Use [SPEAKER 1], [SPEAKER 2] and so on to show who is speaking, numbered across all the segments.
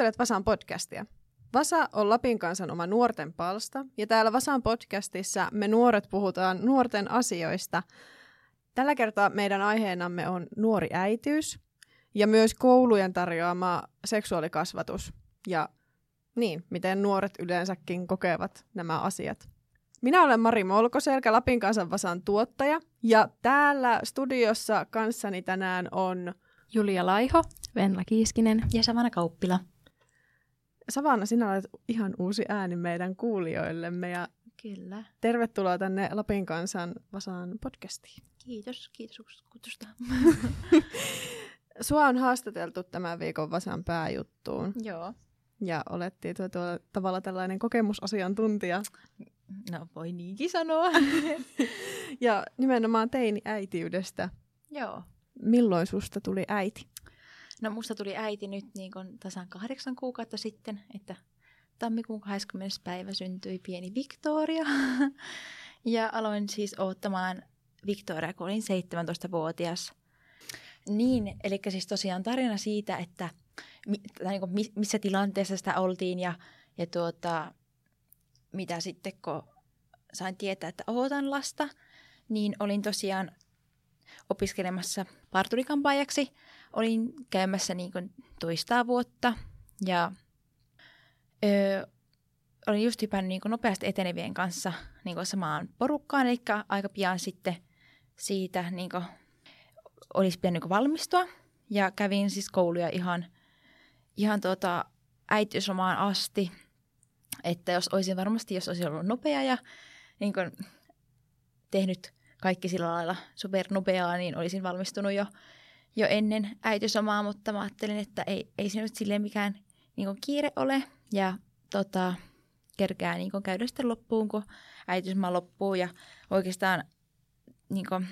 [SPEAKER 1] Kuuntelet Vasan podcastia. Vasa on Lapin kansan oma nuorten palsta, ja täällä Vasan podcastissa me nuoret puhutaan nuorten asioista. Tällä kertaa meidän aiheenamme on nuori äityys ja myös koulujen tarjoama seksuaalikasvatus ja niin, miten nuoret yleensäkin kokevat nämä asiat. Minä olen Mari Molkoselkä, Lapin kansan Vasan tuottaja, ja täällä studiossa kanssani tänään on
[SPEAKER 2] Julia Laiho,
[SPEAKER 3] Venla Kiiskinen
[SPEAKER 2] ja Savana Kauppila.
[SPEAKER 1] Savana, sinä olet ihan uusi ääni meidän kuulijoillemme ja
[SPEAKER 2] Kyllä.
[SPEAKER 1] tervetuloa tänne Lapin kansan Vasan podcastiin.
[SPEAKER 2] Kiitos, kiitos kutsusta.
[SPEAKER 1] Sua on haastateltu tämän viikon Vasan pääjuttuun
[SPEAKER 2] Joo.
[SPEAKER 1] ja olettiin tuo, tuo tavalla tällainen kokemusasiantuntija
[SPEAKER 2] No voi niinkin sanoa.
[SPEAKER 1] ja nimenomaan teini äitiydestä.
[SPEAKER 2] Joo.
[SPEAKER 1] Milloin susta tuli äiti?
[SPEAKER 2] No musta tuli äiti nyt niin kun tasan kahdeksan kuukautta sitten, että tammikuun 20. päivä syntyi pieni Victoria. ja aloin siis odottamaan Victoria, kun olin 17-vuotias. Niin, eli siis tosiaan tarina siitä, että tai niin kuin missä tilanteessa sitä oltiin ja, ja tuota, mitä sitten kun sain tietää, että odotan lasta, niin olin tosiaan opiskelemassa parturikampaajaksi. Olin käymässä niin kuin toista vuotta ja öö, olin just hypännyt niin kuin nopeasti etenevien kanssa niin kuin samaan porukkaan, eli aika pian sitten siitä niin kuin, olisi pitänyt niin valmistua. Ja kävin siis kouluja ihan, ihan tuota, äitiyslomaan asti, että jos olisin varmasti, jos olisin ollut nopea ja niin kuin, tehnyt kaikki sillä lailla supernopeaa, niin olisin valmistunut jo, jo ennen äitiyslomaa, mutta mä ajattelin, että ei, ei se nyt silleen mikään niin kuin kiire ole. Ja tota, kerkeää niin kuin käydä sitten loppuun, kun äitiysloma loppuu. Ja oikeastaan niin kuin,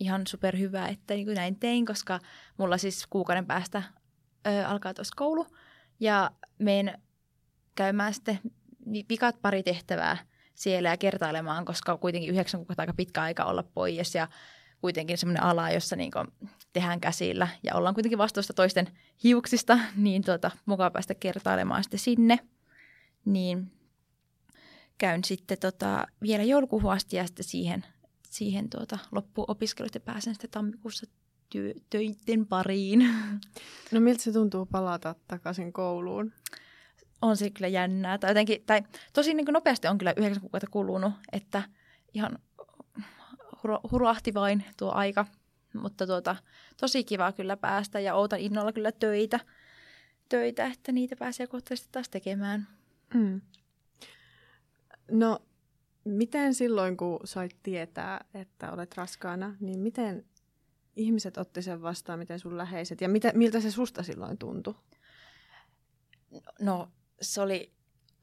[SPEAKER 2] ihan superhyvää, että niin kuin näin tein, koska mulla siis kuukauden päästä ö, alkaa tuossa koulu. Ja menen käymään sitten vikat pari tehtävää siellä ja kertailemaan, koska kuitenkin yhdeksän kuukautta aika pitkä aika olla pois. Ja kuitenkin semmoinen ala, jossa niin tehdään käsillä ja ollaan kuitenkin vastuusta toisten hiuksista, niin tuota, mukaan päästä kertailemaan sitten sinne. Niin käyn sitten tota, vielä joulukuuhun asti ja sitten siihen, siihen tuota, loppuopiskelut ja pääsen sitten tammikuussa työ, töiden pariin.
[SPEAKER 1] No miltä se tuntuu palata takaisin kouluun?
[SPEAKER 2] on se kyllä jännää. Tai, jotenkin, tai tosi niin nopeasti on kyllä yhdeksän kuukautta kulunut, että ihan hurahti vain tuo aika. Mutta tuota, tosi kiva kyllä päästä ja ootan innolla kyllä töitä, töitä että niitä pääsee kohtaisesti taas tekemään.
[SPEAKER 1] Mm. No, miten silloin, kun sait tietää, että olet raskaana, niin miten ihmiset otti sen vastaan, miten sun läheiset, ja mitä, miltä se susta silloin tuntui?
[SPEAKER 2] No, se oli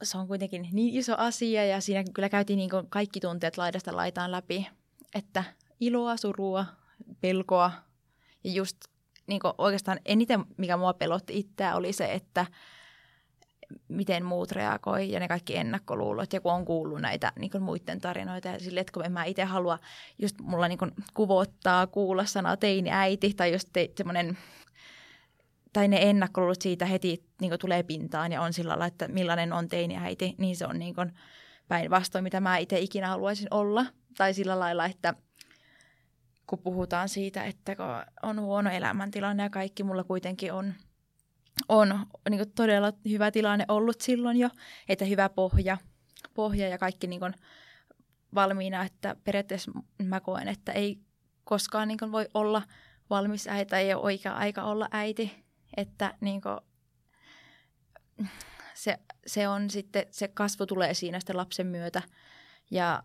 [SPEAKER 2] se on kuitenkin niin iso asia ja siinä kyllä käytiin niin kaikki tunteet laidasta laitaan läpi, että iloa, surua, pelkoa ja just niin oikeastaan eniten, mikä mua pelotti itseä, oli se, että miten muut reagoi ja ne kaikki ennakkoluulot ja kun on kuullut näitä niin muiden tarinoita ja sille, että kun en mä itse halua just mulla niin kuvottaa kuulla sanaa teini äiti tai just te, semmoinen tai ne ennakkoluulot siitä heti niin tulee pintaan ja on sillä lailla, että millainen on teiniäiti, niin se on niin päinvastoin, mitä mä itse ikinä haluaisin olla. Tai sillä lailla, että kun puhutaan siitä, että on huono elämäntilanne ja kaikki, mulla kuitenkin on, on niin todella hyvä tilanne ollut silloin jo, että hyvä pohja, pohja ja kaikki niin valmiina, että periaatteessa mä koen, että ei koskaan niin voi olla valmis äiti, ei ole oikea aika olla äiti, että niin kuin, se, se on sitten, se kasvu tulee siinä sitten lapsen myötä ja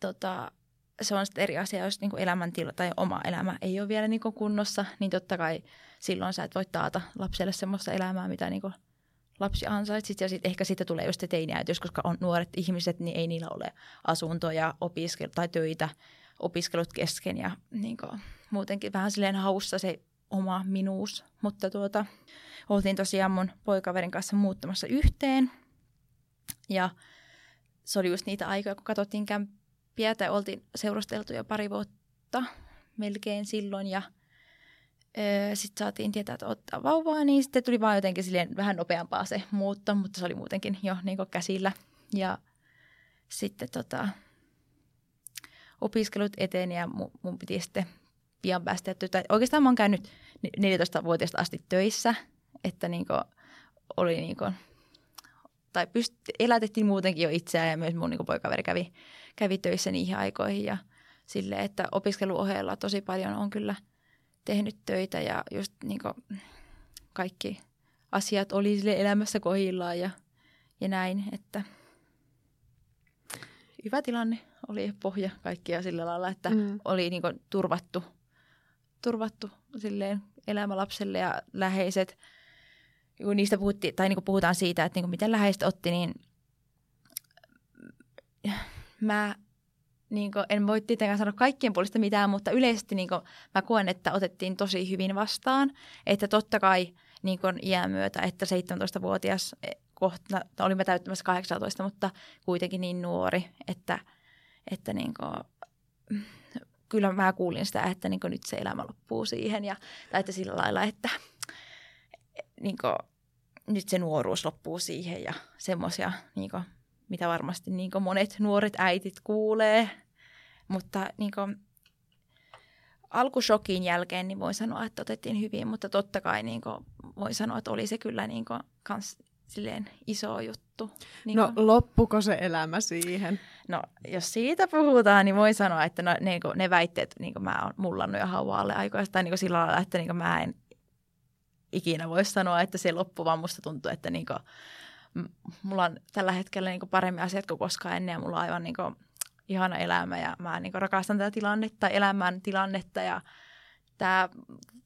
[SPEAKER 2] tota, se on sitten eri asia, jos niin kuin elämäntila tai oma elämä ei ole vielä niin kuin kunnossa, niin totta kai silloin sä et voi taata lapselle semmoista elämää, mitä niin kuin lapsi ansaitsit. Ja sitten ehkä siitä tulee just se teiniäitys, koska on nuoret ihmiset, niin ei niillä ole asuntoja, opiskelu tai töitä, opiskelut kesken ja niin kuin, muutenkin vähän silleen haussa se oma minuus. Mutta tuota, oltiin tosiaan mun poikaverin kanssa muuttamassa yhteen. Ja se oli just niitä aikoja, kun katsottiin kämppiä tai oltiin seurusteltu jo pari vuotta melkein silloin. Ja sitten saatiin tietää, että ottaa vauvaa, niin sitten tuli vaan jotenkin silleen vähän nopeampaa se muutto, mutta se oli muutenkin jo niin käsillä. Ja sitten tota, opiskelut eteni ja mun, piti sitten pian päästä. Tai oikeastaan mä oon käynyt 14-vuotiaasta asti töissä, että niin oli niin kuin, tai pyst- elätettiin muutenkin jo itseään ja myös mun niin poikaveri kävi, kävi töissä niihin aikoihin ja silleen, että opiskeluohjeella tosi paljon on kyllä tehnyt töitä ja just niin kaikki asiat oli sille elämässä kohillaan ja, ja näin, että hyvä tilanne oli pohja kaikkia sillä lailla, että mm. oli niin turvattu, turvattu silleen elämä lapselle ja läheiset – kun niistä puhuttiin, tai niin kuin puhutaan siitä, että niin kuin miten läheistä otti, niin mä niin kuin, en voi tietenkään sanoa kaikkien puolesta mitään, mutta yleisesti niin kuin, mä koen, että otettiin tosi hyvin vastaan. Että totta kai niin kuin iän myötä, että 17-vuotias e, kohta, no, olimme täyttämässä 18, mutta kuitenkin niin nuori, että, että niin kuin, kyllä mä kuulin sitä, että niin kuin nyt se elämä loppuu siihen. Ja, tai että sillä lailla, että niin kuin, nyt se nuoruus loppuu siihen ja semmoisia, niin mitä varmasti niin monet nuoret äitit kuulee. Mutta niin kuin, alkushokin jälkeen niin voin sanoa, että otettiin hyvin, mutta totta kai niin kuin, voin sanoa, että oli se kyllä niin kuin, kans silleen iso juttu.
[SPEAKER 1] Niin no kuin, loppuko se elämä siihen?
[SPEAKER 2] No jos siitä puhutaan, niin voin sanoa, että no, niin kuin, ne väitteet niin kuin mä oon mullannut jo hauvaalle aikoista, niin kuin sillä lailla, että niin kuin mä en ikinä voi sanoa, että se loppu, vaan musta tuntuu, että niinku, mulla on tällä hetkellä niinku paremmin asiat kuin koskaan ennen ja mulla on aivan niinku ihana elämä ja mä niinku rakastan tätä tilannetta, elämän tilannetta ja tämä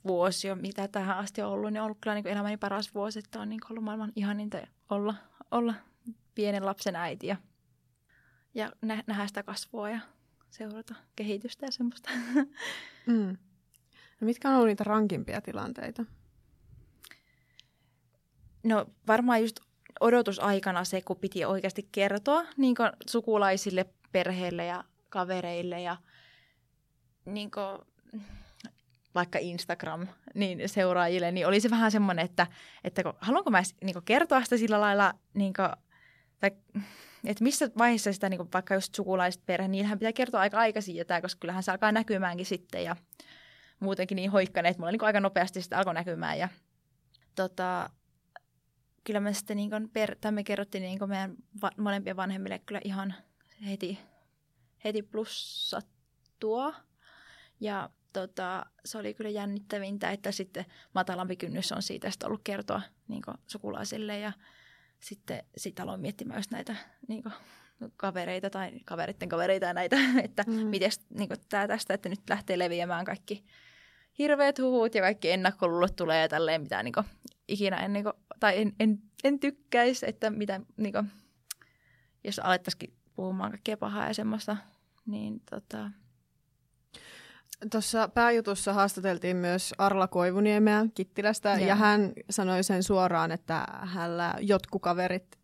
[SPEAKER 2] vuosi jo, mitä tähän asti on ollut, niin on ollut kyllä niinku elämäni paras vuosi, että on niinku ollut maailman ihaninta olla, olla pienen lapsen äiti ja, ja nä- nähdä sitä kasvua ja seurata kehitystä ja semmoista.
[SPEAKER 1] Mm. No mitkä on ollut niitä rankimpia tilanteita?
[SPEAKER 2] No varmaan just odotusaikana se, kun piti oikeasti kertoa niin sukulaisille, perheelle ja kavereille ja niin kuin, vaikka Instagram niin seuraajille, niin oli se vähän semmoinen, että, että kun, haluanko mä niin kertoa sitä sillä lailla, niin kuin, tai että missä vaiheessa sitä niin vaikka just sukulaiset perhe, niin hän pitää kertoa aika aikaisin jotain, koska kyllähän se alkaa näkymäänkin sitten ja muutenkin niin hoikkaneet, mulla niin aika nopeasti sitä alkoi näkymään ja tota, kyllä me sitten niin kuin per, tai me kerrottiin niin kuin meidän va, molempien vanhemmille kyllä ihan heti, heti plussattua. Ja tota, se oli kyllä jännittävintä, että sitten matalampi kynnys on siitä sitten ollut kertoa niin sukulaisille ja sitten sit aloin miettimään just näitä niin kuin, kavereita tai kaveritten kavereita ja näitä, että mm. miten niin tämä tästä, että nyt lähtee leviämään kaikki hirveät huhut ja kaikki ennakkoluulot tulee ja tälleen, mitä niin kuin, ikinä en, niin kuin, tai en, en, en tykkäisi, että mitä, niin kuin, jos alettaisikin puhumaan kaikkea pahaa ja semmoista, niin tota...
[SPEAKER 1] Tuossa pääjutussa haastateltiin myös Arla Koivuniemeä Kittilästä, ja, ja hän sanoi sen suoraan, että hänellä jotkut kaverit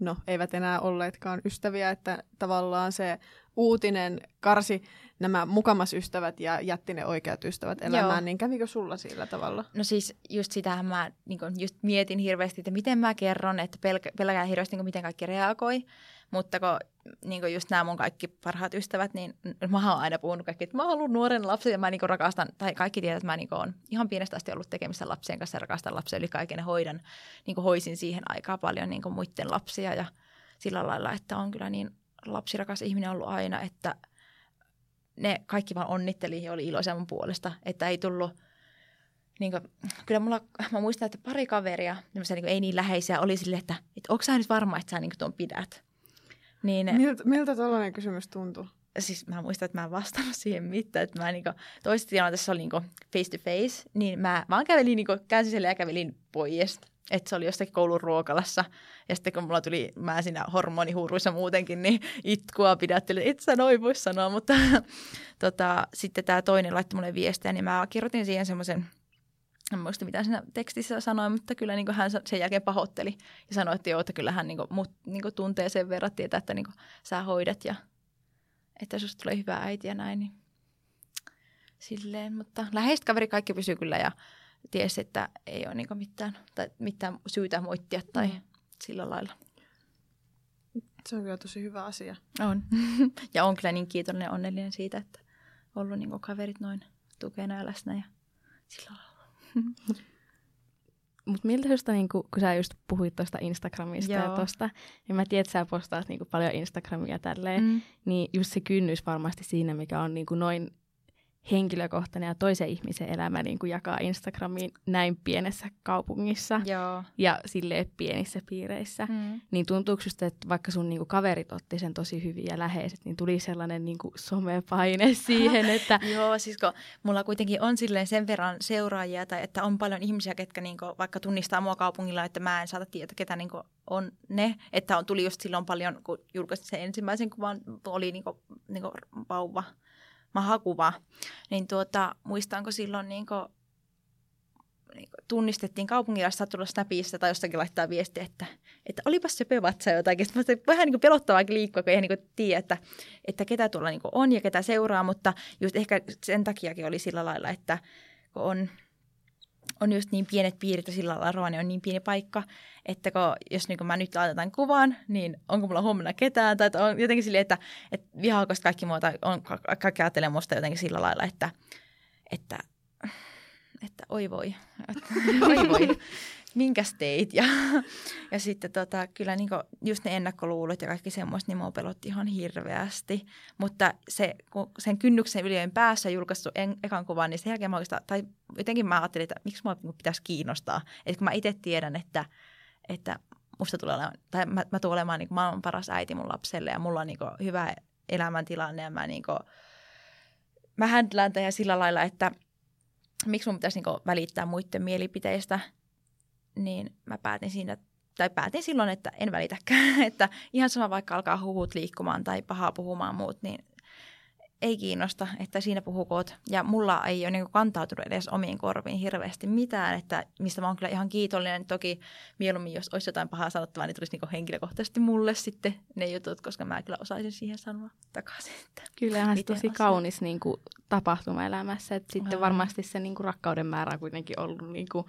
[SPEAKER 1] no, eivät enää olleetkaan ystäviä, että tavallaan se uutinen karsi nämä mukamas ystävät ja jätti ne oikeat ystävät elämään, Joo. niin kävikö sulla sillä tavalla?
[SPEAKER 2] No siis just sitähän mä niin just mietin hirveästi, että miten mä kerron, että pelkä, pelkään hirveästi, niin miten kaikki reagoi. Mutta kun niin just nämä mun kaikki parhaat ystävät, niin mä oon aina puhunut kaikki, että mä oon ollut nuoren lapsen ja mä niin rakastan, tai kaikki tietävät, että mä niin oon ihan pienestä asti ollut tekemistä lapsien kanssa ja rakastan lapsia yli kaiken ja hoidan, niin hoisin siihen aikaa paljon niin muiden lapsia ja sillä lailla, että on kyllä niin lapsirakas ihminen ollut aina, että – ne kaikki vaan onnitteli ja oli iloisia mun puolesta, että ei tullut niin kuin, kyllä mulla, mä muistan, että pari kaveria, niin kuin, ei niin läheisiä, oli silleen, että, että onko sä nyt varma, että sä niin kuin, tuon pidät?
[SPEAKER 1] Niin, miltä, miltä tällainen kysymys tuntuu?
[SPEAKER 2] Siis mä muistan, että mä en vastannut siihen mitään, että mä niinku, toisessa tilanteessa oli niinku face to face, niin mä vaan kävelin, niinku, käänsin siellä ja kävelin pois että se oli jostakin koulun ruokalassa. Ja sitten kun mulla tuli, mä siinä hormonihuuruissa muutenkin, niin itkua pidättelin, et sä noin voi sanoa, mutta tota, sitten tämä toinen laittoi mulle viestiä, niin mä kirjoitin siihen semmoisen, en muista mitä siinä tekstissä sanoi, mutta kyllä niin hän sen jälkeen pahoitteli ja sanoi, että joo, että kyllä hän niin kuin, mut, niin kuin tuntee sen verran, tietää, että niin kuin, sä hoidat ja että susta tulee hyvä äiti ja näin. Niin silleen, mutta läheiset kaveri kaikki pysyy kyllä ja tiesi, että ei ole niinku mitään, tai mitään syytä moittia tai mm. sillä lailla.
[SPEAKER 1] Se on kyllä tosi hyvä asia.
[SPEAKER 2] On. ja on kyllä niin kiitollinen onnellinen siitä, että on ollut niin kaverit noin tukena ja läsnä ja sillä lailla.
[SPEAKER 3] Mutta miltä susta, niin kun, kun sä just puhuit tuosta Instagramista Joo. ja tosta, niin mä tiedän, että sä postaat niin paljon Instagramia tälleen, mm. niin just se kynnys varmasti siinä, mikä on niin noin henkilökohtainen ja toisen ihmisen elämä niin kuin jakaa Instagramiin näin pienessä kaupungissa
[SPEAKER 2] Joo.
[SPEAKER 3] ja sille pienissä piireissä, mm. niin tuntuuko just, että vaikka sun niin kuin kaverit otti sen tosi hyvin ja läheiset, niin tuli sellainen niin kuin somepaine siihen, että...
[SPEAKER 2] Joo, siis kun mulla kuitenkin on silleen sen verran seuraajia, tai että on paljon ihmisiä, ketkä niin kuin, vaikka tunnistaa mua kaupungilla, että mä en saata tietää, ketä niin kuin on ne, että on, tuli just silloin paljon, kun julkaisin sen ensimmäisen kuvan, oli niin kuin, niin kuin vauva mahakuva, niin tuota, muistanko silloin niin kuin, niin kuin tunnistettiin kaupungilla tulla Snapista tai jostakin laittaa viestiä, että, että olipas se pevatsa jotakin. Sitten vähän niin pelottavaa liikkua, kun ei niin tiedä, että, että ketä tuolla niin on ja ketä seuraa, mutta just ehkä sen takiakin oli sillä lailla, että kun on on just niin pienet piirit ja sillä lailla Rovani on niin pieni paikka, että kun, jos niin kun mä nyt laitetaan kuvan, niin onko mulla huomenna ketään, tai on jotenkin silleen, että, että vihaako kaikki muuta, on, kaikki ajattelee musta jotenkin sillä lailla, että, että, että oi voi, että, oi voi, minkäs teit. Ja, ja sitten tota, kyllä niin just ne ennakkoluulot ja kaikki semmoista, niin mua pelotti ihan hirveästi. Mutta se, kun sen kynnyksen yli päässä julkaistu en, ekan kuvan, niin sen jälkeen mä tai jotenkin mä ajattelin, että miksi mua pitäisi kiinnostaa. Että kun mä itse tiedän, että, että musta tulee olemaan, tai mä, mä tulen olemaan niin maailman paras äiti mun lapselle ja mulla on niin hyvä elämäntilanne ja mä, niin kuin, mä händlään sillä lailla, että miksi mun pitäisi niin välittää muiden mielipiteistä – niin mä päätin siinä, tai päätin silloin, että en välitäkään, että ihan sama vaikka alkaa huhut liikkumaan tai pahaa puhumaan muut, niin ei kiinnosta, että siinä puhukoot. Ja mulla ei ole niin kantautunut edes omiin korviin hirveästi mitään, että mistä mä oon kyllä ihan kiitollinen. Toki mieluummin, jos olisi jotain pahaa sanottavaa, niin tulisi niin henkilökohtaisesti mulle sitten ne jutut, koska mä kyllä osaisin siihen sanoa takaisin. Että
[SPEAKER 3] Kyllähän se tosi asia. kaunis niin kuin, tapahtuma elämässä. Että sitten varmasti se niin kuin, rakkauden määrä on kuitenkin ollut niin kuin,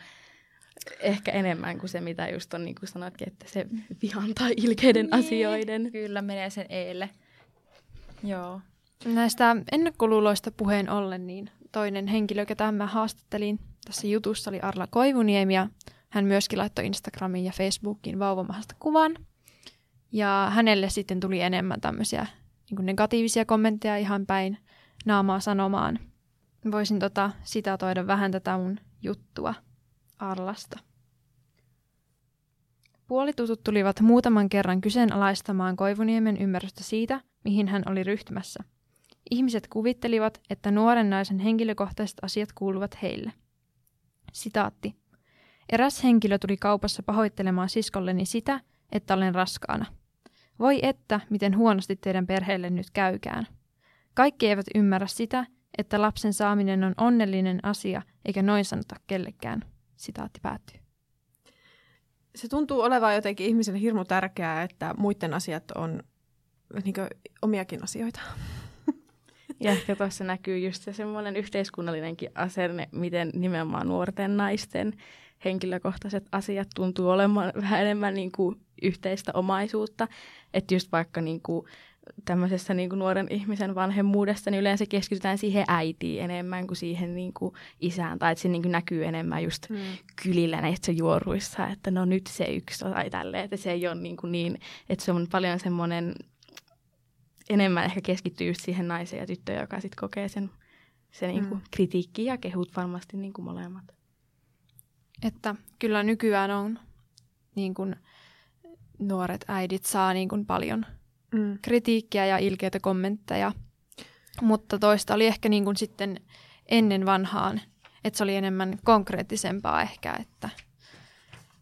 [SPEAKER 3] ehkä enemmän kuin se, mitä just on, niin kuin sanotkin, että se vihan tai ilkeiden niin, asioiden.
[SPEAKER 2] Kyllä, menee sen eelle. Joo.
[SPEAKER 4] Näistä ennakkoluuloista puheen ollen, niin toinen henkilö, ketä mä haastattelin tässä jutussa, oli Arla Koivuniemi, ja hän myöskin laittoi Instagramiin ja Facebookiin vauvamahasta kuvan. Ja hänelle sitten tuli enemmän tämmöisiä niin negatiivisia kommentteja ihan päin naamaa sanomaan. Voisin tota, sitatoida vähän tätä mun juttua. Arlasta. Puolitutut tulivat muutaman kerran kyseenalaistamaan Koivuniemen ymmärrystä siitä, mihin hän oli ryhtymässä. Ihmiset kuvittelivat, että nuoren naisen henkilökohtaiset asiat kuuluvat heille. Sitaatti. Eräs henkilö tuli kaupassa pahoittelemaan siskolleni sitä, että olen raskaana. Voi että, miten huonosti teidän perheelle nyt käykään. Kaikki eivät ymmärrä sitä, että lapsen saaminen on onnellinen asia, eikä noin sanota kellekään. Sitaatti päättyy.
[SPEAKER 1] Se tuntuu olevan jotenkin ihmiselle hirmu tärkeää, että muiden asiat on niin omiakin asioita.
[SPEAKER 3] Ja ehkä tuossa näkyy just se semmoinen yhteiskunnallinenkin asenne, miten nimenomaan nuorten naisten henkilökohtaiset asiat tuntuu olemaan vähän enemmän niin kuin yhteistä omaisuutta. Että just vaikka niin kuin tämmöisessä niin kuin nuoren ihmisen vanhemmuudessa, niin yleensä keskitytään siihen äitiin enemmän kuin siihen niin kuin isään. Tai että se niin kuin näkyy enemmän just mm. kylillä näissä juoruissa, että no nyt se yksi tai tälleen. Että se ei ole niin, kuin niin että se on paljon semmoinen, enemmän ehkä keskittyy just siihen naiseen ja tyttöön, joka sitten kokee sen, se niin kuin mm. kritiikki ja kehut varmasti niin kuin molemmat.
[SPEAKER 4] Että kyllä nykyään on niin kuin nuoret äidit saa niin kuin paljon – mm. kritiikkiä ja ilkeitä kommentteja. Mutta toista oli ehkä niin kuin sitten ennen vanhaan, että se oli enemmän konkreettisempaa ehkä, että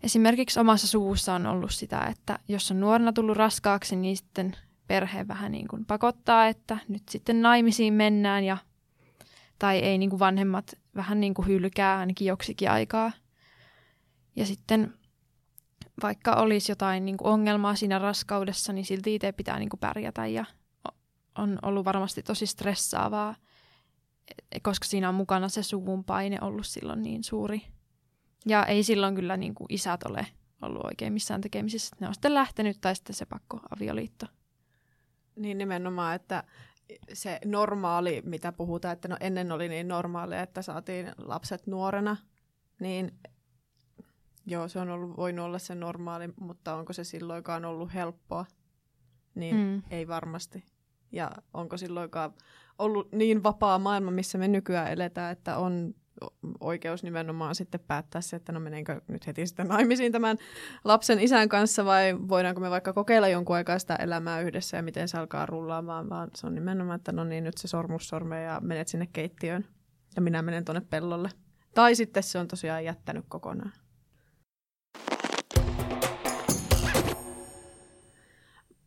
[SPEAKER 4] esimerkiksi omassa suvussa on ollut sitä, että jos on nuorena tullut raskaaksi, niin sitten perhe vähän niin kuin pakottaa, että nyt sitten naimisiin mennään ja tai ei niin kuin vanhemmat vähän niin kuin hylkää ainakin joksikin aikaa. Ja sitten vaikka olisi jotain niin kuin ongelmaa siinä raskaudessa, niin silti itse pitää niin kuin pärjätä ja on ollut varmasti tosi stressaavaa koska siinä on mukana se suvun paine ollut silloin niin suuri. Ja ei silloin kyllä niin kuin isät ole ollut oikein missään tekemisissä. Ne on sitten lähtenyt tai sitten se pakko avioliitto.
[SPEAKER 1] Niin nimenomaan, että se normaali, mitä puhutaan, että no ennen oli niin normaalia, että saatiin lapset nuorena, niin joo, se on ollut, voinut olla se normaali, mutta onko se silloinkaan ollut helppoa? Niin mm. ei varmasti. Ja onko silloinkaan ollut niin vapaa maailma, missä me nykyään eletään, että on oikeus nimenomaan sitten päättää se, että no menenkö nyt heti sitten naimisiin tämän lapsen isän kanssa vai voidaanko me vaikka kokeilla jonkun aikaa sitä elämää yhdessä ja miten se alkaa rullaamaan, vaan se on nimenomaan, että no niin nyt se sormus sormea ja menet sinne keittiöön ja minä menen tuonne pellolle. Tai sitten se on tosiaan jättänyt kokonaan.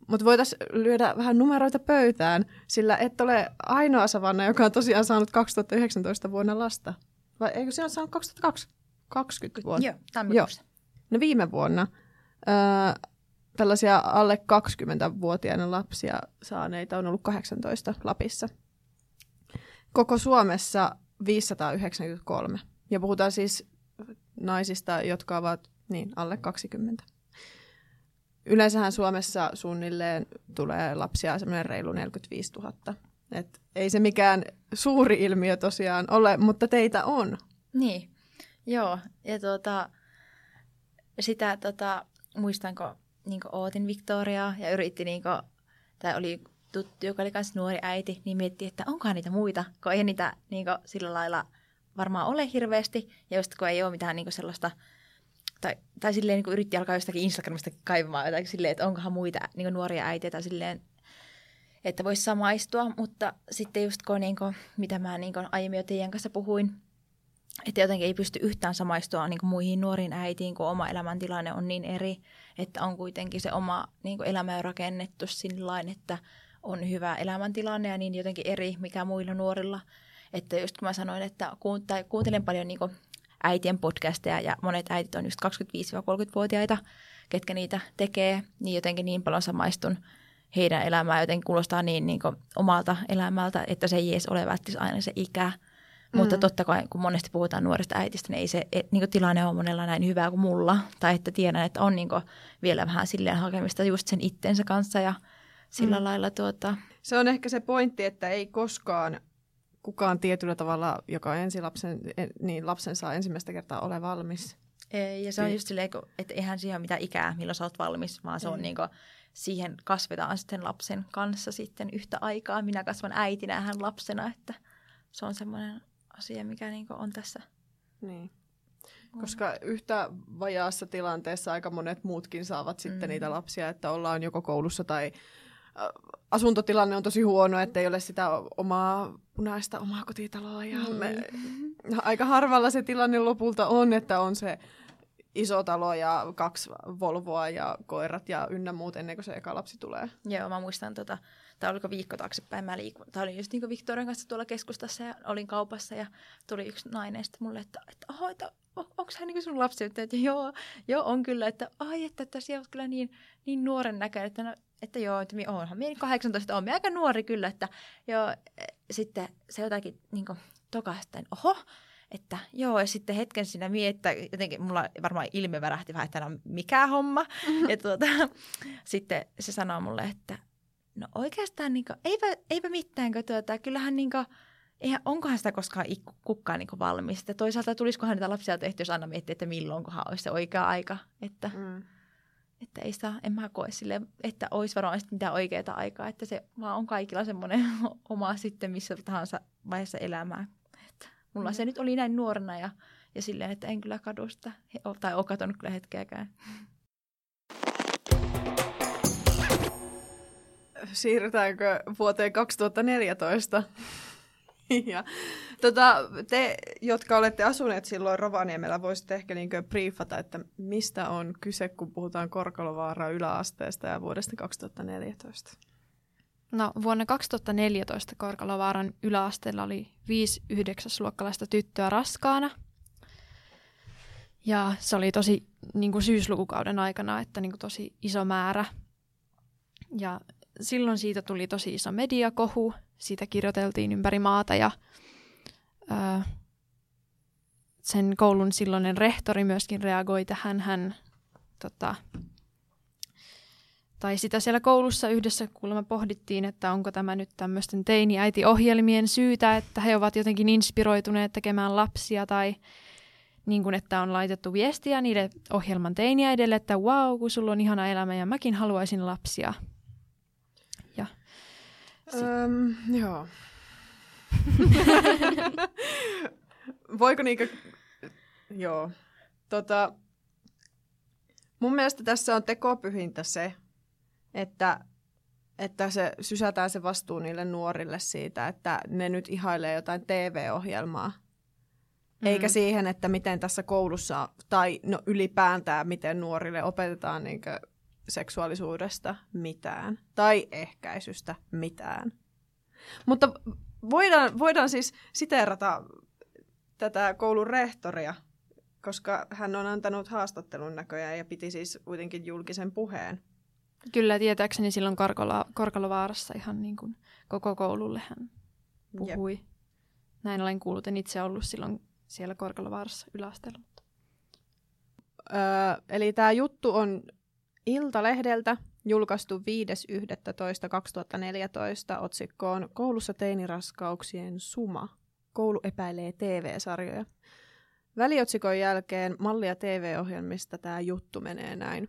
[SPEAKER 1] Mutta voitaisiin lyödä vähän numeroita pöytään, sillä et ole ainoa Savanna, joka on tosiaan saanut 2019 vuonna lasta. Vai eikö sinä ole saanut 2020 vuonna?
[SPEAKER 2] Joo, tammikuussa. Joo.
[SPEAKER 1] No viime vuonna öö, tällaisia alle 20-vuotiaana lapsia saaneita on ollut 18 Lapissa. Koko Suomessa 593. Ja puhutaan siis naisista, jotka ovat niin, alle 20. Yleensähän Suomessa suunnilleen tulee lapsia semmoinen reilu 45 000. Et ei se mikään suuri ilmiö tosiaan ole, mutta teitä on.
[SPEAKER 2] Niin, joo. Ja tuota, sitä tota, muistanko niin ootin Victoriaa ja yritti, niin kuin, tai oli tuttu, joka oli myös nuori äiti, niin mietti, että onkohan niitä muita, kun ei niitä niin kuin, sillä lailla varmaan ole hirveästi. Ja just kun ei ole mitään niin kuin, sellaista tai, tai silleen niin kuin yritti alkaa jostakin Instagramista kaivamaan jotain silleen, että onkohan muita niin kuin nuoria äitiä tai silleen, että voisi samaistua, mutta sitten just kun, niin kuin, mitä mä niin kuin aiemmin jo teidän kanssa puhuin, että jotenkin ei pysty yhtään samaistua niin kuin muihin nuoriin äitiin, kun oma elämäntilanne on niin eri, että on kuitenkin se oma niin kuin elämä rakennettu sillä että on hyvä elämäntilanne ja niin jotenkin eri, mikä muilla nuorilla. Että just kun mä sanoin, että kuuntelen paljon niin kuin äitien podcasteja ja monet äitit on just 25-30-vuotiaita, ketkä niitä tekee, niin jotenkin niin paljon samaistun heidän elämää jotenkin kuulostaa niin, niin kuin omalta elämältä, että se ei edes ole välttämättä aina se ikä. Mm. Mutta totta kai, kun monesti puhutaan nuoresta äitistä, niin ei se niin kuin tilanne ole monella näin hyvä kuin mulla. Tai että tiedän, että on niin kuin vielä vähän silleen hakemista just sen itsensä kanssa ja sillä mm. lailla tuota...
[SPEAKER 1] Se on ehkä se pointti, että ei koskaan kukaan tietyllä tavalla, joka ensi lapsen, niin lapsen saa ensimmäistä kertaa ole valmis.
[SPEAKER 2] Ei, ja se on just silleen, että eihän siihen ole mitään ikää, milloin sä oot valmis, vaan se on niin kuin, siihen kasvetaan sitten lapsen kanssa sitten yhtä aikaa. Minä kasvan äitinä ja hän lapsena, että se on semmoinen asia, mikä niin on tässä.
[SPEAKER 1] Niin. Koska yhtä vajaassa tilanteessa aika monet muutkin saavat sitten mm. niitä lapsia, että ollaan joko koulussa tai asuntotilanne on tosi huono, että ei ole sitä omaa punaista omaa kotitaloa. Ja mm. me, aika harvalla se tilanne lopulta on, että on se iso talo ja kaksi Volvoa ja koirat ja ynnä muut ennen kuin se eka lapsi tulee.
[SPEAKER 2] Joo, mä muistan, tota, tai oliko viikko taaksepäin, mä liikun, tai olin just niin Victorian kanssa tuolla keskustassa ja olin kaupassa ja tuli yksi nainen sitten mulle, että, että, oho, että onko hän niin sun lapsi? Että, että joo, joo, on kyllä, että ai, että, siellä on kyllä niin, niin nuoren näköinen, että no, että joo, että onhan minä 18, on aika nuori kyllä, että joo, e, sitten se jotakin niin tokasta, oho, että joo, ja sitten hetken siinä miettä, jotenkin mulla varmaan ilme värähti vähän, että no mikä homma. Mm-hmm. Ja tuota, sitten se sanoo mulle, että no oikeastaan niin kuin, eipä, eipä mitään, kun tuota, kyllähän niin kuin, eihän, onkohan sitä koskaan kukaan niin valmis. Ja toisaalta tulisikohan niitä lapsia tehty, jos aina miettii, että milloinkohan olisi se oikea aika. Että, mm. Että ei sitä, en mä koe sille, että olisi varmaan mitään oikeaa aikaa. Että se vaan on kaikilla semmoinen oma sitten missä tahansa vaiheessa elämää. Että mulla mm. se nyt oli näin nuorena ja, ja silleen, että en kyllä kadu sitä. Tai ole katonut kyllä hetkeäkään.
[SPEAKER 1] Siirrytäänkö vuoteen 2014? ja, tota, te, jotka olette asuneet silloin Rovaniemellä, voisitte ehkä niin briefata, että mistä on kyse, kun puhutaan Korkalovaara yläasteesta ja vuodesta 2014?
[SPEAKER 4] No, vuonna 2014 Korkalovaaran yläasteella oli 5 luokkalaista tyttöä raskaana. Ja se oli tosi niin kuin syyslukukauden aikana, että niin kuin tosi iso määrä. Ja silloin siitä tuli tosi iso mediakohu, siitä kirjoiteltiin ympäri maata ja ää, sen koulun silloinen rehtori myöskin reagoi tähän. Hän tota, tai sitä siellä koulussa yhdessä kuulemma pohdittiin, että onko tämä nyt tämmöisten teiniäitiohjelmien syytä, että he ovat jotenkin inspiroituneet tekemään lapsia tai niin kuin, että on laitettu viestiä niille ohjelman teiniäidelle, että wow, kun sulla on ihana elämä ja mäkin haluaisin lapsia.
[SPEAKER 1] Öm, joo. Voiko niinkö... Joo. Tota, mun mielestä tässä on tekopyhintä se, että, että se sysätään se vastuu niille nuorille siitä, että ne nyt ihailee jotain TV-ohjelmaa. Mm. Eikä siihen, että miten tässä koulussa tai no ylipäätään miten nuorille opetetaan niin seksuaalisuudesta mitään. Tai ehkäisystä mitään. Mutta voidaan, voidaan siis siteerata tätä koulun rehtoria, koska hän on antanut haastattelun näköjään ja piti siis kuitenkin julkisen puheen.
[SPEAKER 4] Kyllä, tietääkseni silloin Korkola, Korkalovaarassa ihan niin kuin koko koululle hän puhui. Jep. Näin olen kuullut, en itse ollut silloin siellä Korkalovaarassa yläasteella.
[SPEAKER 1] Öö, eli tämä juttu on Iltalehdeltä julkaistu 5.11.2014 otsikkoon Koulussa teiniraskauksien suma. Koulu epäilee TV-sarjoja. Väliotsikon jälkeen mallia TV-ohjelmista tämä juttu menee näin.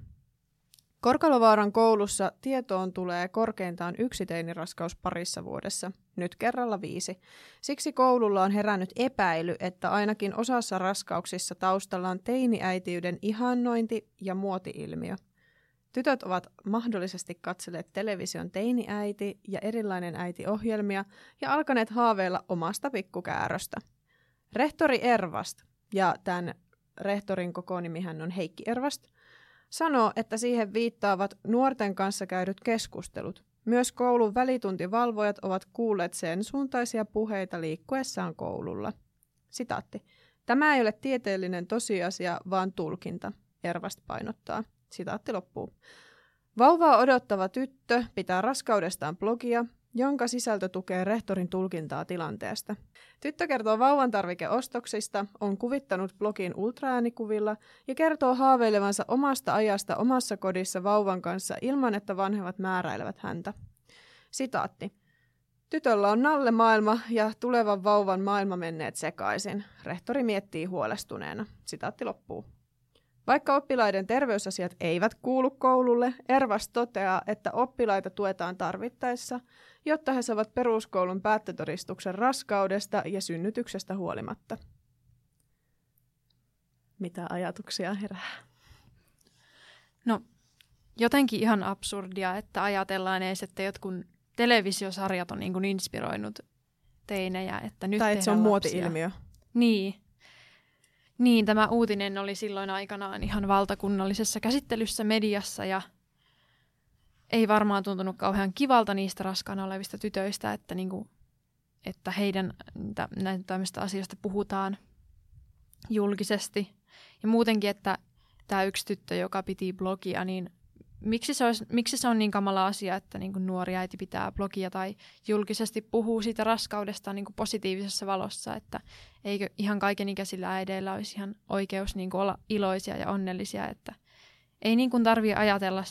[SPEAKER 1] Korkalovaaran koulussa tietoon tulee korkeintaan yksi teiniraskaus parissa vuodessa, nyt kerralla viisi. Siksi koululla on herännyt epäily, että ainakin osassa raskauksissa taustalla on teiniäitiyden ihannointi ja muotiilmiö. Tytöt ovat mahdollisesti katselleet television teiniäiti ja erilainen äiti-ohjelmia ja alkaneet haaveilla omasta pikkukääröstä. Rehtori Ervast, ja tämän rehtorin koko nimihän on Heikki Ervast – sanoo, että siihen viittaavat nuorten kanssa käydyt keskustelut. Myös koulun välituntivalvojat ovat kuulleet sen suuntaisia puheita liikkuessaan koululla. Sitaatti. Tämä ei ole tieteellinen tosiasia, vaan tulkinta, Ervast painottaa. Sitaatti loppuu. Vauvaa odottava tyttö pitää raskaudestaan blogia, jonka sisältö tukee rehtorin tulkintaa tilanteesta. Tyttö kertoo vauvan tarvikeostoksista, on kuvittanut blogin ultraäänikuvilla ja kertoo haaveilevansa omasta ajasta omassa kodissa vauvan kanssa ilman, että vanhemmat määräilevät häntä. Sitaatti. Tytöllä on nalle maailma ja tulevan vauvan maailma menneet sekaisin. Rehtori miettii huolestuneena. Sitaatti loppuu. Vaikka oppilaiden terveysasiat eivät kuulu koululle, Ervas toteaa, että oppilaita tuetaan tarvittaessa, jotta he saavat peruskoulun päättötodistuksen raskaudesta ja synnytyksestä huolimatta. Mitä ajatuksia herää?
[SPEAKER 4] No, jotenkin ihan absurdia, että ajatellaan edes, että jotkut televisiosarjat on niin kuin inspiroinut teinejä. Että nyt
[SPEAKER 1] tai että se on muoti-ilmiö.
[SPEAKER 4] Niin. Niin, tämä uutinen oli silloin aikanaan ihan valtakunnallisessa käsittelyssä mediassa ja ei varmaan tuntunut kauhean kivalta niistä raskaana olevista tytöistä, että, niinku, että heidän näitä tämmöistä asioista puhutaan julkisesti. Ja muutenkin, että tämä yksi tyttö, joka piti blogia, niin miksi se, olisi, miksi se on niin kamala asia, että niin kuin nuori äiti pitää blogia tai julkisesti puhuu siitä raskaudesta niin kuin positiivisessa valossa, että eikö ihan kaikenikäisillä äideillä olisi ihan oikeus niin kuin olla iloisia ja onnellisia, että ei niin kuin tarvitse ajatella,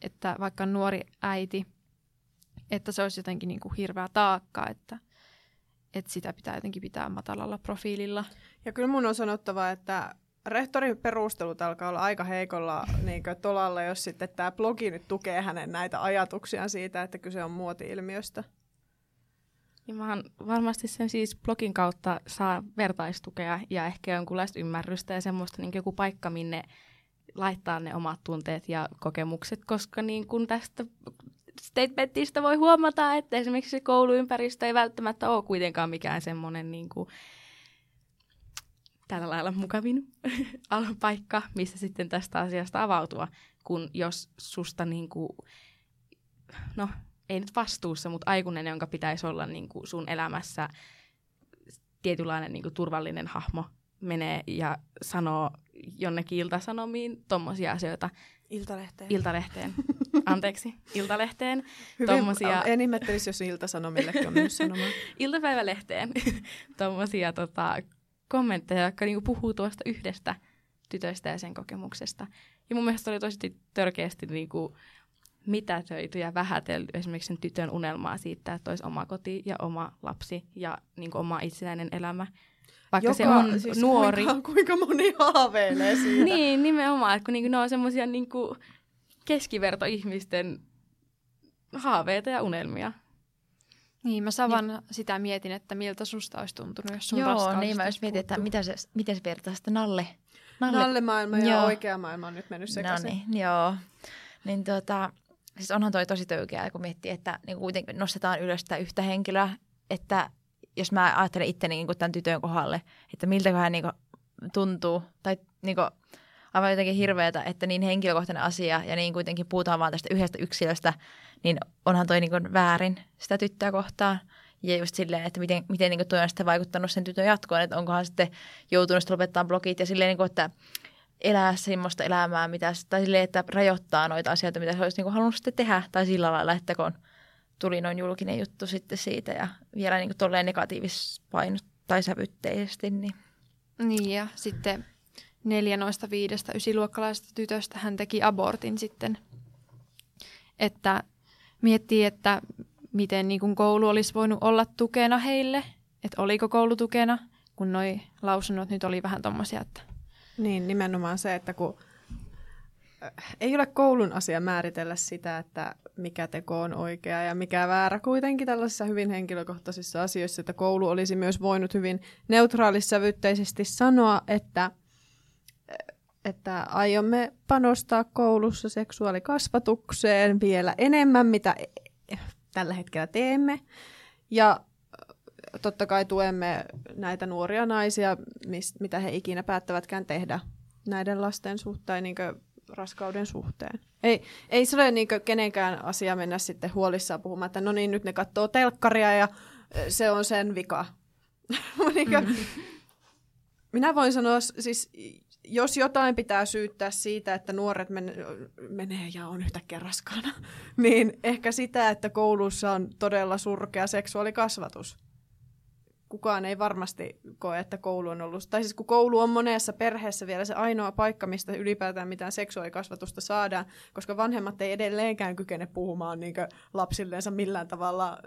[SPEAKER 4] että vaikka nuori äiti, että se olisi jotenkin niin kuin hirveä taakka, että, että sitä pitää jotenkin pitää matalalla profiililla.
[SPEAKER 1] Ja kyllä mun on sanottava, että rehtorin perustelut alkaa olla aika heikolla niin tolalla, jos sitten tämä blogi nyt tukee hänen näitä ajatuksia siitä, että kyse on muoti-ilmiöstä.
[SPEAKER 3] Niin mä varmasti sen siis blogin kautta saa vertaistukea ja ehkä jonkunlaista ymmärrystä ja semmoista niin joku paikka, minne laittaa ne omat tunteet ja kokemukset, koska niin kun tästä statementista voi huomata, että esimerkiksi se kouluympäristö ei välttämättä ole kuitenkaan mikään semmoinen niin kuin, tällä lailla mukavin paikka, missä sitten tästä asiasta avautua, kun jos susta niin kuin, no ei nyt vastuussa, mutta aikuinen, jonka pitäisi olla niin kuin sun elämässä tietynlainen niin kuin turvallinen hahmo, menee ja sanoo jonnekin iltasanomiin tommosia asioita,
[SPEAKER 1] Iltalehteen.
[SPEAKER 3] Iltalehteen. Anteeksi, Iltalehteen.
[SPEAKER 1] Hyvin, Tommosia... En ihmettelisi, jos Iltasanomillekin on myös sanomaan.
[SPEAKER 3] Iltapäivälehteen. Tuommoisia tota, kommentteja, jotka niinku puhuu tuosta yhdestä tytöstä ja sen kokemuksesta. Ja mun mielestä oli tosi törkeästi niinku mitätöity ja vähätelty esimerkiksi sen tytön unelmaa siitä, että olisi oma koti ja oma lapsi ja niinku oma itsenäinen elämä. Vaikka Joka, se on siis nuori.
[SPEAKER 1] Kuinka, kuinka moni haaveilee siitä.
[SPEAKER 3] niin, nimenomaan. Että kun niinku, ne on semmoisia niinku keskivertoihmisten haaveita ja unelmia.
[SPEAKER 4] Niin, mä Savan niin. sitä mietin, että miltä susta olisi tuntunut, jos sun
[SPEAKER 2] Joo, niin mä myös mietin, että mitä se, miten se vertaa sitten Nalle.
[SPEAKER 1] Nalle. Nalle maailma ja joo. oikea maailma on nyt mennyt sekaisin.
[SPEAKER 2] No niin, joo. Niin tota, siis onhan toi tosi töykeää, kun miettii, että niin kuitenkin nostetaan ylös sitä yhtä henkilöä, että jos mä ajattelen itteni niin tämän tytön kohdalle, että miltäköhän niin tuntuu, tai niin kuin, aivan jotenkin hirveätä, että niin henkilökohtainen asia ja niin kuitenkin puhutaan vaan tästä yhdestä yksilöstä, niin onhan toi niin väärin sitä tyttöä kohtaan. Ja just silleen, että miten, miten niin toi on sitten vaikuttanut sen tytön jatkoon, että onkohan sitten joutunut sitten lopettamaan blogit ja silleen, niin kuin, että elää semmoista elämää, mitä, tai silleen, että rajoittaa noita asioita, mitä se olisi niin kuin halunnut sitten tehdä, tai sillä lailla, että kun tuli noin julkinen juttu sitten siitä ja vielä niin kuin tolleen negatiivis painot tai sävytteisesti. Niin.
[SPEAKER 4] niin ja sitten neljä noista viidestä ysiluokkalaisesta tytöstä hän teki abortin sitten. Että miettii, että miten niin kuin koulu olisi voinut olla tukena heille, että oliko koulu tukena, kun noi lausunnot nyt oli vähän tommosia, että...
[SPEAKER 1] Niin, nimenomaan se, että kun äh, ei ole koulun asia määritellä sitä, että mikä teko on oikea ja mikä väärä kuitenkin tällaisissa hyvin henkilökohtaisissa asioissa, että koulu olisi myös voinut hyvin neutraalissävytteisesti sanoa, että, että aiomme panostaa koulussa seksuaalikasvatukseen vielä enemmän, mitä tällä hetkellä teemme. Ja totta kai tuemme näitä nuoria naisia, mitä he ikinä päättävätkään tehdä näiden lasten suhteen, niin raskauden suhteen. Ei, ei se ole niin kenenkään asia mennä sitten huolissaan puhumaan, että no niin, nyt ne katsoo telkkaria ja se on sen vika. niin kuin, mm-hmm. Minä voin sanoa, siis jos jotain pitää syyttää siitä, että nuoret men- menee ja on yhtäkkiä raskaana, niin ehkä sitä, että koulussa on todella surkea seksuaalikasvatus. Kukaan ei varmasti koe, että koulu on ollut, tai siis kun koulu on monessa perheessä vielä se ainoa paikka, mistä ylipäätään mitään seksuaalikasvatusta saadaan, koska vanhemmat ei edelleenkään kykene puhumaan niin lapsilleensa millään tavalla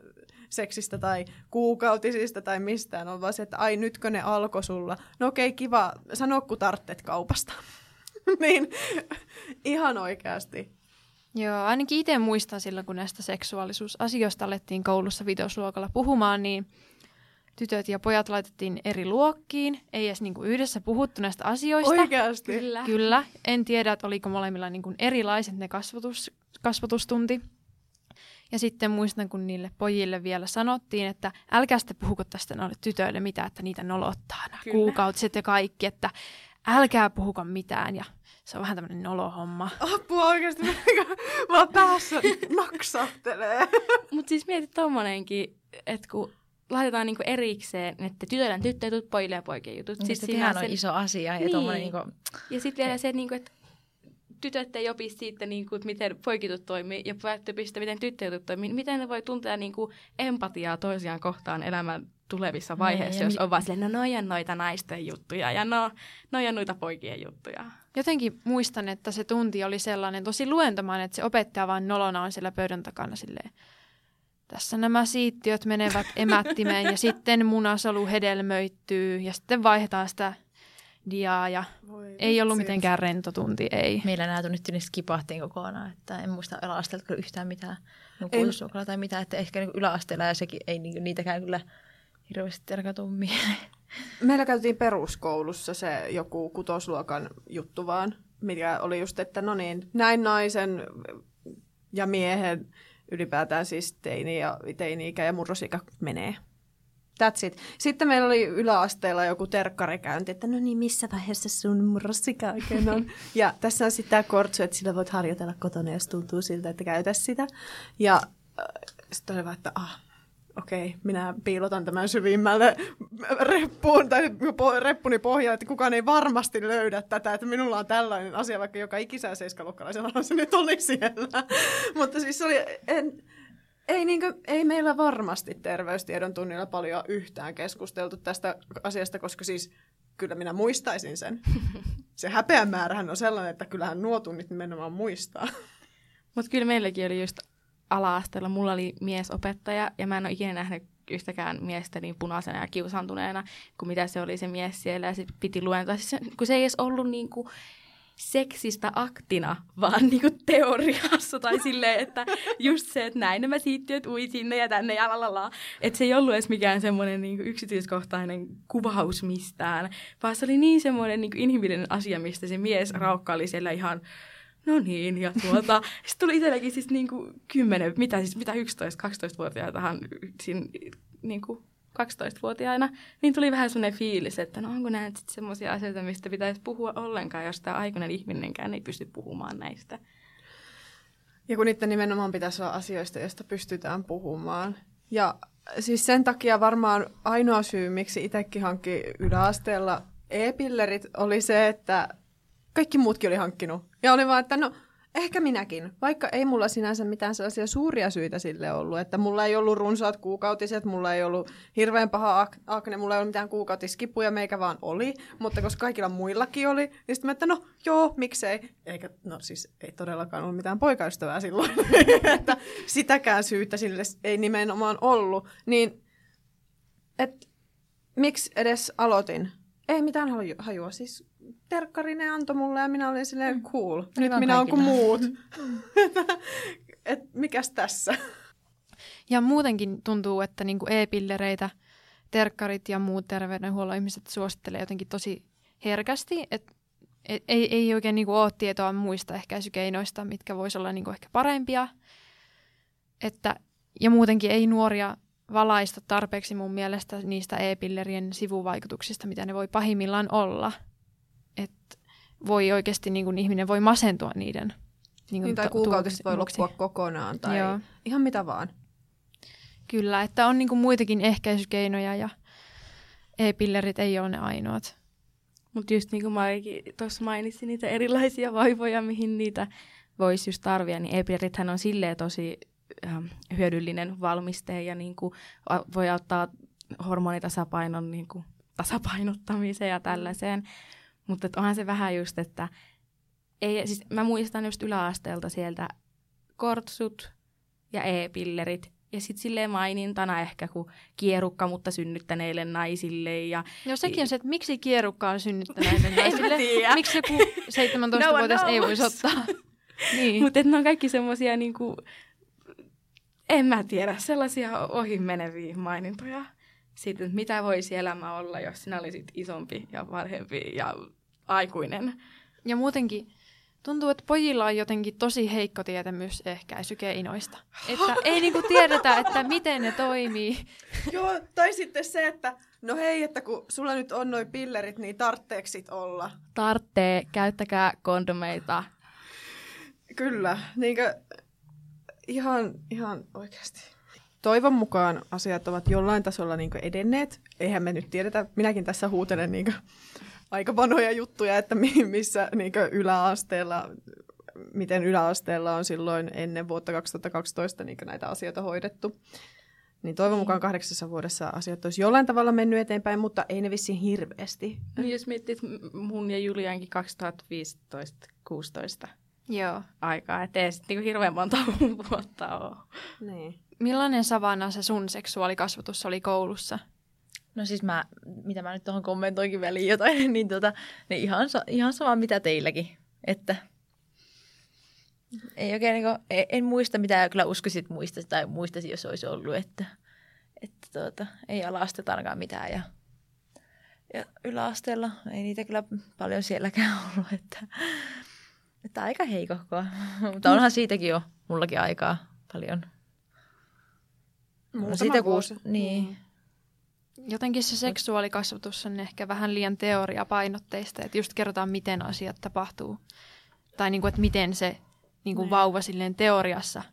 [SPEAKER 1] seksistä tai kuukautisista tai mistään. On vaan se, että ai nytkö ne alkoi sulla. No okei, okay, kiva. Sano, kun tarttet kaupasta. niin ihan oikeasti.
[SPEAKER 4] Joo, ainakin itse muistan silloin, kun näistä seksuaalisuusasioista alettiin koulussa vitosluokalla puhumaan, niin tytöt ja pojat laitettiin eri luokkiin, ei edes niinku yhdessä puhuttu näistä asioista.
[SPEAKER 1] Oikeasti?
[SPEAKER 4] Kyllä. Kyllä. En tiedä, että oliko molemmilla niinku erilaiset ne kasvatus, kasvatustunti. Ja sitten muistan, kun niille pojille vielä sanottiin, että älkää sitten puhuko tästä noille tytöille mitään, että niitä nolottaa nämä kuukautiset ja kaikki, että älkää puhuko mitään. Ja se on vähän tämmöinen nolohomma.
[SPEAKER 1] Apua oikeasti, vaan päässä naksahtelee.
[SPEAKER 3] Mutta siis mietit tommonenkin, että kun laitetaan niinku erikseen, että tytöillä on tyttöjä jutut, pojille ja poikien jutut.
[SPEAKER 2] Niin, siis sehän on sen... iso asia. Ja, niin. niinku...
[SPEAKER 3] ja sitten vielä se, niinku, että tytöt ei opi siitä, niinku, että miten poikitut toimii, ja pojat opi siitä, miten tyttöjutut toimii. Miten ne voi tuntea niinku, empatiaa toisiaan kohtaan elämän tulevissa niin, vaiheissa, jos on vaan silleen, no noja noita naisten juttuja ja no noja noita poikien juttuja.
[SPEAKER 4] Jotenkin muistan, että se tunti oli sellainen tosi luentomainen, että se opettaja vaan nolona on siellä pöydän takana silleen, tässä nämä siittiöt menevät emättimeen ja sitten munasolu hedelmöittyy ja sitten vaihdetaan sitä diaa ja Voi ei ollut mitenkään rento tunti, ei.
[SPEAKER 2] Meillä nämä tunnit niin skipahtiin kokonaan, että en muista yläasteelta kyllä yhtään mitään niin tai mitään, että ehkä niin yläasteella ja sekin ei niin, niitäkään kyllä hirveästi tuu
[SPEAKER 1] Meillä käytiin peruskoulussa se joku kutosluokan juttu vaan, mikä oli just, että no niin, näin naisen ja miehen ylipäätään siis teini- ja teini-ikä ja murrosikä menee. That's it. Sitten meillä oli yläasteella joku terkkarikäynti, että no niin, missä vaiheessa sun murrosikä oikein on. ja tässä on sitten tämä kortsu, että sillä voit harjoitella kotona, jos tuntuu siltä, että käytä sitä. Ja äh, sitten oli vaan, että ah, okei, minä piilotan tämän syvimmälle reppuun tai reppuni pohjaan, että kukaan ei varmasti löydä tätä, että minulla on tällainen asia, vaikka joka ikisää seiskalukkalaisella se nyt oli siellä. Mutta siis se oli, en, ei, niinkö, ei meillä varmasti terveystiedon tunnilla paljon yhtään keskusteltu tästä asiasta, koska siis kyllä minä muistaisin sen. Se häpeän määrähän on sellainen, että kyllähän nuo tunnit nimenomaan muistaa.
[SPEAKER 3] Mutta kyllä meilläkin oli just ala-asteella, mulla oli miesopettaja ja mä en ole ikinä nähnyt yhtäkään miestä niin punaisena ja kiusantuneena kuin mitä se oli se mies siellä ja sitten piti luentaa. Siis kun se ei edes ollut niin kuin seksistä aktina, vaan niinku teoriassa tai silleen, että just se, että näin nämä siittiöt ui sinne ja tänne ja lalala. Että se ei ollut edes mikään semmoinen niinku yksityiskohtainen kuvaus mistään, vaan se oli niin semmoinen niinku inhimillinen asia, mistä se mies raukkaili siellä ihan no niin, ja tuota, sitten tuli itselläkin siis niinku kymmenen, mitä siis, mitä 11-12-vuotiaitahan siinä niinku 12-vuotiaana, niin tuli vähän sellainen fiilis, että no onko nämä sitten semmoisia asioita, mistä pitäisi puhua ollenkaan, jos tämä aikuinen ihminenkään ei pysty puhumaan näistä.
[SPEAKER 1] Ja kun niiden nimenomaan pitäisi olla asioista, joista pystytään puhumaan. Ja siis sen takia varmaan ainoa syy, miksi itsekin hankki yläasteella e-pillerit, oli se, että kaikki muutkin oli hankkinut. Ja oli vaan, että no Ehkä minäkin, vaikka ei mulla sinänsä mitään sellaisia suuria syitä sille ollut, että mulla ei ollut runsaat kuukautiset, mulla ei ollut hirveän paha ak- akne, mulla ei ollut mitään kuukautiskipuja, meikä vaan oli, mutta koska kaikilla muillakin oli, niin sitten mä, että no joo, miksei. Eikä, no siis ei todellakaan ollut mitään poikaystävää silloin, että sitäkään syytä sille ei nimenomaan ollut, niin että miksi edes aloitin? Ei mitään hajua, siis terkkari ne antoi mulle ja minä olin silleen mm. cool. Nyt Hyvä minä olen kuin muut. Et mikäs tässä?
[SPEAKER 4] Ja muutenkin tuntuu, että niinku e-pillereitä terkkarit ja muut terveydenhuollon ihmiset suosittelee jotenkin tosi herkästi, että et, ei, ei oikein niinku ole tietoa muista ehkäisykeinoista, mitkä voisi olla niinku ehkä parempia. Että, ja muutenkin ei nuoria valaista tarpeeksi mun mielestä niistä e-pillerien sivuvaikutuksista, mitä ne voi pahimmillaan olla – että voi oikeasti niin kuin ihminen voi masentua niiden
[SPEAKER 1] niin, niin tai kuukautiset voi loppua kokonaan tai Joo. ihan mitä vaan.
[SPEAKER 4] Kyllä, että on niin kuin muitakin ehkäisykeinoja ja e-pillerit ei ole ne ainoat.
[SPEAKER 3] Mutta just niin kuin Maikin tuossa mainitsin niitä erilaisia vaivoja, mihin niitä voisi just tarvia, niin e-pillerithän on silleen tosi äh, hyödyllinen valmiste ja niin kuin voi auttaa hormonitasapainon niin kuin tasapainottamiseen ja tällaiseen. Mutta onhan se vähän just, että ei, siis mä muistan just yläasteelta sieltä kortsut ja e-pillerit. Ja sitten silleen mainintana ehkä, kun kierukka, mutta synnyttäneille naisille. Ja...
[SPEAKER 4] No sekin on se, että miksi kierukka on synnyttäneille naisille? miksi joku 17-vuotias no ei voisi ottaa?
[SPEAKER 3] niin. Mutta ne on kaikki semmoisia niinku, en mä tiedä, sellaisia ohimeneviä mainintoja että mitä voisi elämä olla, jos sinä olisit isompi ja vanhempi ja aikuinen.
[SPEAKER 4] Ja muutenkin tuntuu, että pojilla on jotenkin tosi heikko tietämys ehkäisykeinoista. Että ei niinku tiedetä, että miten ne toimii.
[SPEAKER 1] Joo, tai sitten se, että no hei, että kun sulla nyt on noin pillerit, niin tartteeksit olla.
[SPEAKER 3] Tarttee, käyttäkää kondomeita.
[SPEAKER 1] Kyllä, niinkö ihan, ihan oikeasti. Toivon mukaan asiat ovat jollain tasolla niin edenneet. Eihän me nyt tiedetä, minäkin tässä huutelen niin aika vanhoja juttuja, että missä niin yläasteella, miten yläasteella on silloin ennen vuotta 2012 niin näitä asioita hoidettu. Niin toivon niin. mukaan kahdeksassa vuodessa asiat olisi jollain tavalla mennyt eteenpäin, mutta ei ne vissiin hirveästi.
[SPEAKER 3] Niin jos miettii mun ja Juliankin 2015-16 Joo. aikaa, ettei sitten niin hirveän monta vuotta ole.
[SPEAKER 4] Niin. Millainen savana se sun seksuaalikasvatus oli koulussa?
[SPEAKER 2] No siis mä, mitä mä nyt tuohon kommentoinkin väliin jotain, niin, tota, niin ihan, ihan sama mitä teilläkin. Että ei oikein, niin kuin, en, en muista mitä kyllä uskoisit muista tai muistasi, jos olisi ollut, että, että tuota, ei ala-astetta ainakaan mitään ja, ja yläasteella ei niitä kyllä paljon sielläkään ollut, että, että aika heikohkoa. Mutta onhan siitäkin jo mullakin aikaa paljon.
[SPEAKER 1] Muutama siitä kuusi.
[SPEAKER 2] Niin. Mm
[SPEAKER 4] Jotenkin se seksuaalikasvatus on ehkä vähän liian teoriapainotteista, että just kerrotaan, miten asiat tapahtuu. Tai niin kuin, että miten se niin kuin vauva silleen teoriassa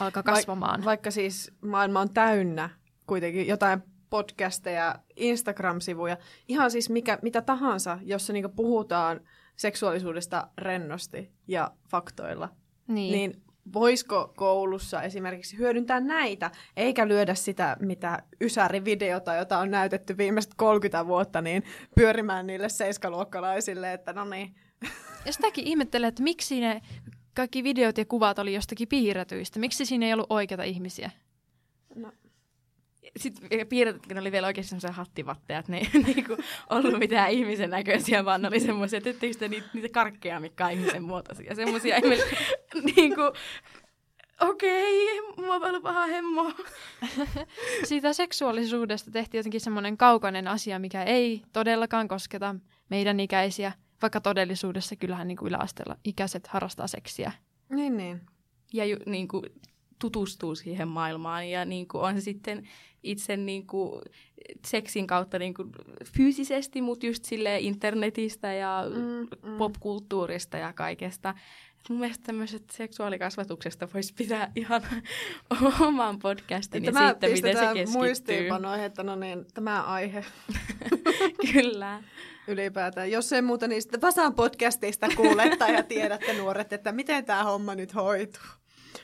[SPEAKER 4] alkaa kasvamaan.
[SPEAKER 1] Va- vaikka siis maailma on täynnä kuitenkin jotain podcasteja, Instagram-sivuja, ihan siis mikä, mitä tahansa, jossa niinku puhutaan seksuaalisuudesta rennosti ja faktoilla, niin, niin voisiko koulussa esimerkiksi hyödyntää näitä, eikä lyödä sitä, mitä ysärivideota, jota on näytetty viimeiset 30 vuotta, niin pyörimään niille seiskaluokkalaisille, että no niin.
[SPEAKER 4] Ja sitäkin ihmettelee, että miksi ne kaikki videot ja kuvat oli jostakin piirretyistä. Miksi siinä ei ollut oikeita ihmisiä?
[SPEAKER 3] Sitten piirretytkin oli vielä oikeasti semmoisia hattivatteja, että ne ei niinku ollut mitään ihmisen näköisiä, vaan ne oli semmoisia, että ettekö niitä, niitä karkkeja, mikä on ihmisen muotoisia. Semmoisia niinku, okei, okay, mua on paha hemmo.
[SPEAKER 4] Siitä seksuaalisuudesta tehtiin jotenkin semmoinen kaukainen asia, mikä ei todellakaan kosketa meidän ikäisiä, vaikka todellisuudessa kyllähän niin kuin yläasteella ikäiset harrastaa seksiä.
[SPEAKER 1] Niin, niin.
[SPEAKER 3] Ja ju, niin kuin, tutustuu siihen maailmaan ja niin kuin, on se sitten itse niin kuin, seksin kautta niin kuin, fyysisesti, mutta just sille internetistä ja mm, mm. popkulttuurista ja kaikesta. Mun mielestä tämmöiset seksuaalikasvatuksesta voisi pitää ihan oman podcastin
[SPEAKER 1] ja siitä, miten se keskittyy. muistiinpanoihin, että no niin, tämä aihe.
[SPEAKER 3] Kyllä.
[SPEAKER 1] Ylipäätään. Jos ei muuta, niin sitten Vasan podcastista kuulette ja tiedätte nuoret, että miten tämä homma nyt hoituu.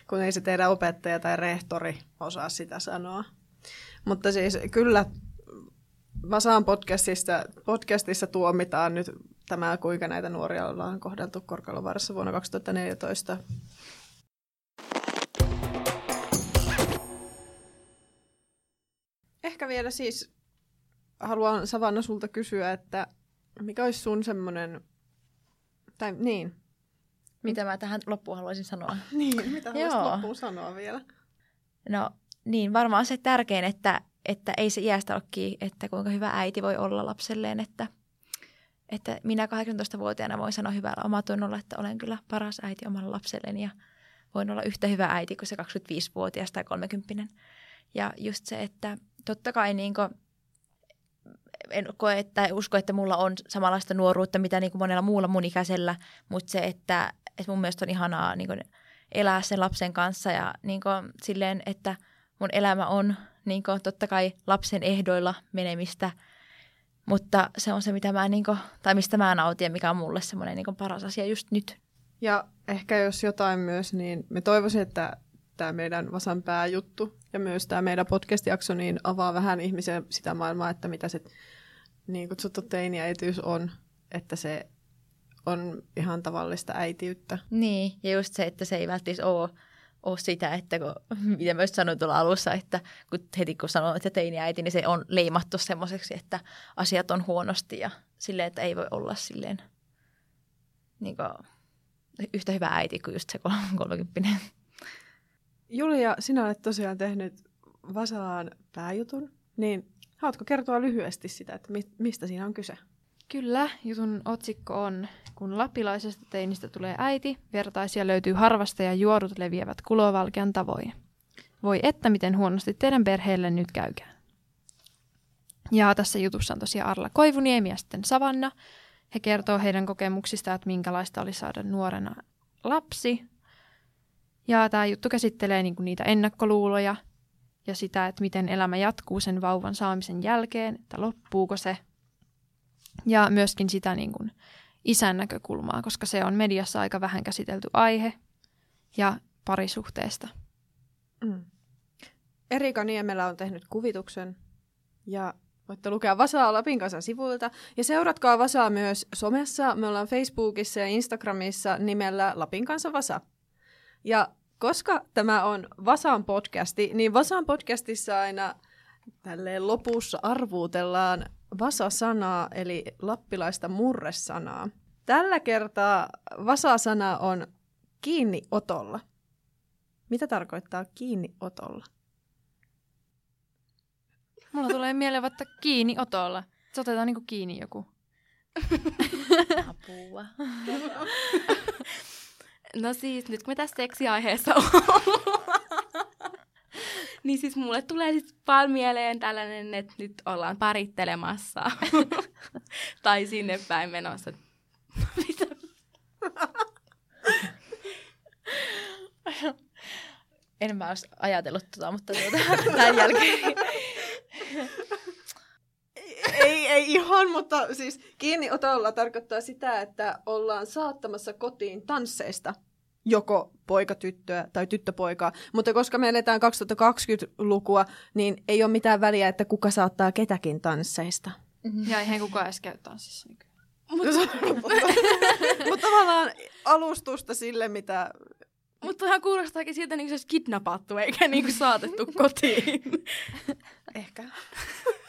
[SPEAKER 1] Kun ei se teidän opettaja tai rehtori osaa sitä sanoa. Mutta siis kyllä Vasaan podcastissa, podcastissa tuomitaan nyt tämä, kuinka näitä nuoria ollaan kohdeltu Korkalovaarassa vuonna 2014. Ehkä vielä siis haluan Savanna sulta kysyä, että mikä olisi sun semmoinen, tai niin.
[SPEAKER 2] Mitä mä tähän loppuun haluaisin sanoa?
[SPEAKER 1] niin, mitä haluaisit loppuun sanoa vielä?
[SPEAKER 2] No niin, varmaan se tärkein, että, että ei se iästä ole kiinni, että kuinka hyvä äiti voi olla lapselleen, että, että minä 18-vuotiaana voin sanoa hyvällä omatunnolla, että olen kyllä paras äiti omalle lapselleni ja voin olla yhtä hyvä äiti kuin se 25-vuotias tai 30 Ja just se, että totta kai niin kuin, en koe, että usko, että mulla on samanlaista nuoruutta, mitä niin kuin monella muulla mun ikäisellä, mutta se, että, että mun mielestä on ihanaa niin kuin elää sen lapsen kanssa ja niin kuin, silleen, että mun elämä on niin kuin, totta kai lapsen ehdoilla menemistä, mutta se on se, mitä mä, niin kuin, tai mistä mä nautin ja mikä on mulle semmoinen niin paras asia just nyt.
[SPEAKER 1] Ja ehkä jos jotain myös, niin me toivoisin, että tämä meidän Vasan pääjuttu ja myös tämä meidän podcast-jakso niin avaa vähän ihmisiä sitä maailmaa, että mitä se niin kutsuttu teiniäitiys on, että se on ihan tavallista äitiyttä.
[SPEAKER 2] Niin, ja just se, että se ei välttämättä ole, ole sitä, että kun, mitä myös sanoin tuolla alussa, että kun heti kun sanoin, että teiniäiti, niin se on leimattu semmoiseksi, että asiat on huonosti ja silleen, että ei voi olla silleen niin kuin, yhtä hyvä äiti kuin just se 30
[SPEAKER 1] Julia, sinä olet tosiaan tehnyt Vasaan pääjutun, niin haluatko kertoa lyhyesti sitä, että mistä siinä on kyse?
[SPEAKER 4] Kyllä, jutun otsikko on Kun lappilaisesta teinistä tulee äiti, vertaisia löytyy harvasta ja juorut leviävät kulovalkean tavoin. Voi että miten huonosti teidän perheelle nyt käykään. Ja tässä jutussa on tosiaan Arla Koivuniemi ja sitten Savanna. He kertoo heidän kokemuksistaan, että minkälaista oli saada nuorena lapsi ja tämä juttu käsittelee niinku niitä ennakkoluuloja ja sitä, että miten elämä jatkuu sen vauvan saamisen jälkeen, että loppuuko se. Ja myöskin sitä niinku isän näkökulmaa, koska se on mediassa aika vähän käsitelty aihe ja parisuhteesta. Mm.
[SPEAKER 1] Erika Niemelä on tehnyt kuvituksen ja voitte lukea Vasaa Lapin kanssa sivuilta. Ja seuratkaa Vasaa myös somessa. Me ollaan Facebookissa ja Instagramissa nimellä Lapin kanssa Vasa. Ja koska tämä on Vasan podcasti, niin Vasan podcastissa aina tälleen lopussa arvuutellaan Vasa-sanaa, eli lappilaista murresanaa. Tällä kertaa Vasa-sana on kiinniotolla. Mitä tarkoittaa kiinniotolla?
[SPEAKER 4] Mulla tulee mieleen vaikka kiinniotolla. Se otetaan niinku kiinni joku.
[SPEAKER 2] Apua.
[SPEAKER 3] No siis, nyt kun me tässä seksiaiheessa niin siis mulle tulee sit paljon mieleen tällainen, että nyt ollaan parittelemassa. tai sinne päin menossa. Mitä?
[SPEAKER 2] en mä olisi ajatellut tota, mutta tuota, tämän jälkeen
[SPEAKER 1] ei, ei ihan, mutta siis kiinniotolla tarkoittaa sitä, että ollaan saattamassa kotiin tansseista joko poika-tyttöä tai tyttöpoikaa. Mutta koska me eletään 2020-lukua, niin ei ole mitään väliä, että kuka saattaa ketäkin tansseista.
[SPEAKER 4] Mm-hmm. Ja eihän kukaan edes käy tanssissa nykyään.
[SPEAKER 1] Mutta, mutta tavallaan alustusta sille, mitä...
[SPEAKER 3] Mutta ihan kuulostaakin siltä, niin kuin se olisi kidnappattu eikä niin kuin saatettu kotiin.
[SPEAKER 1] Ehkä.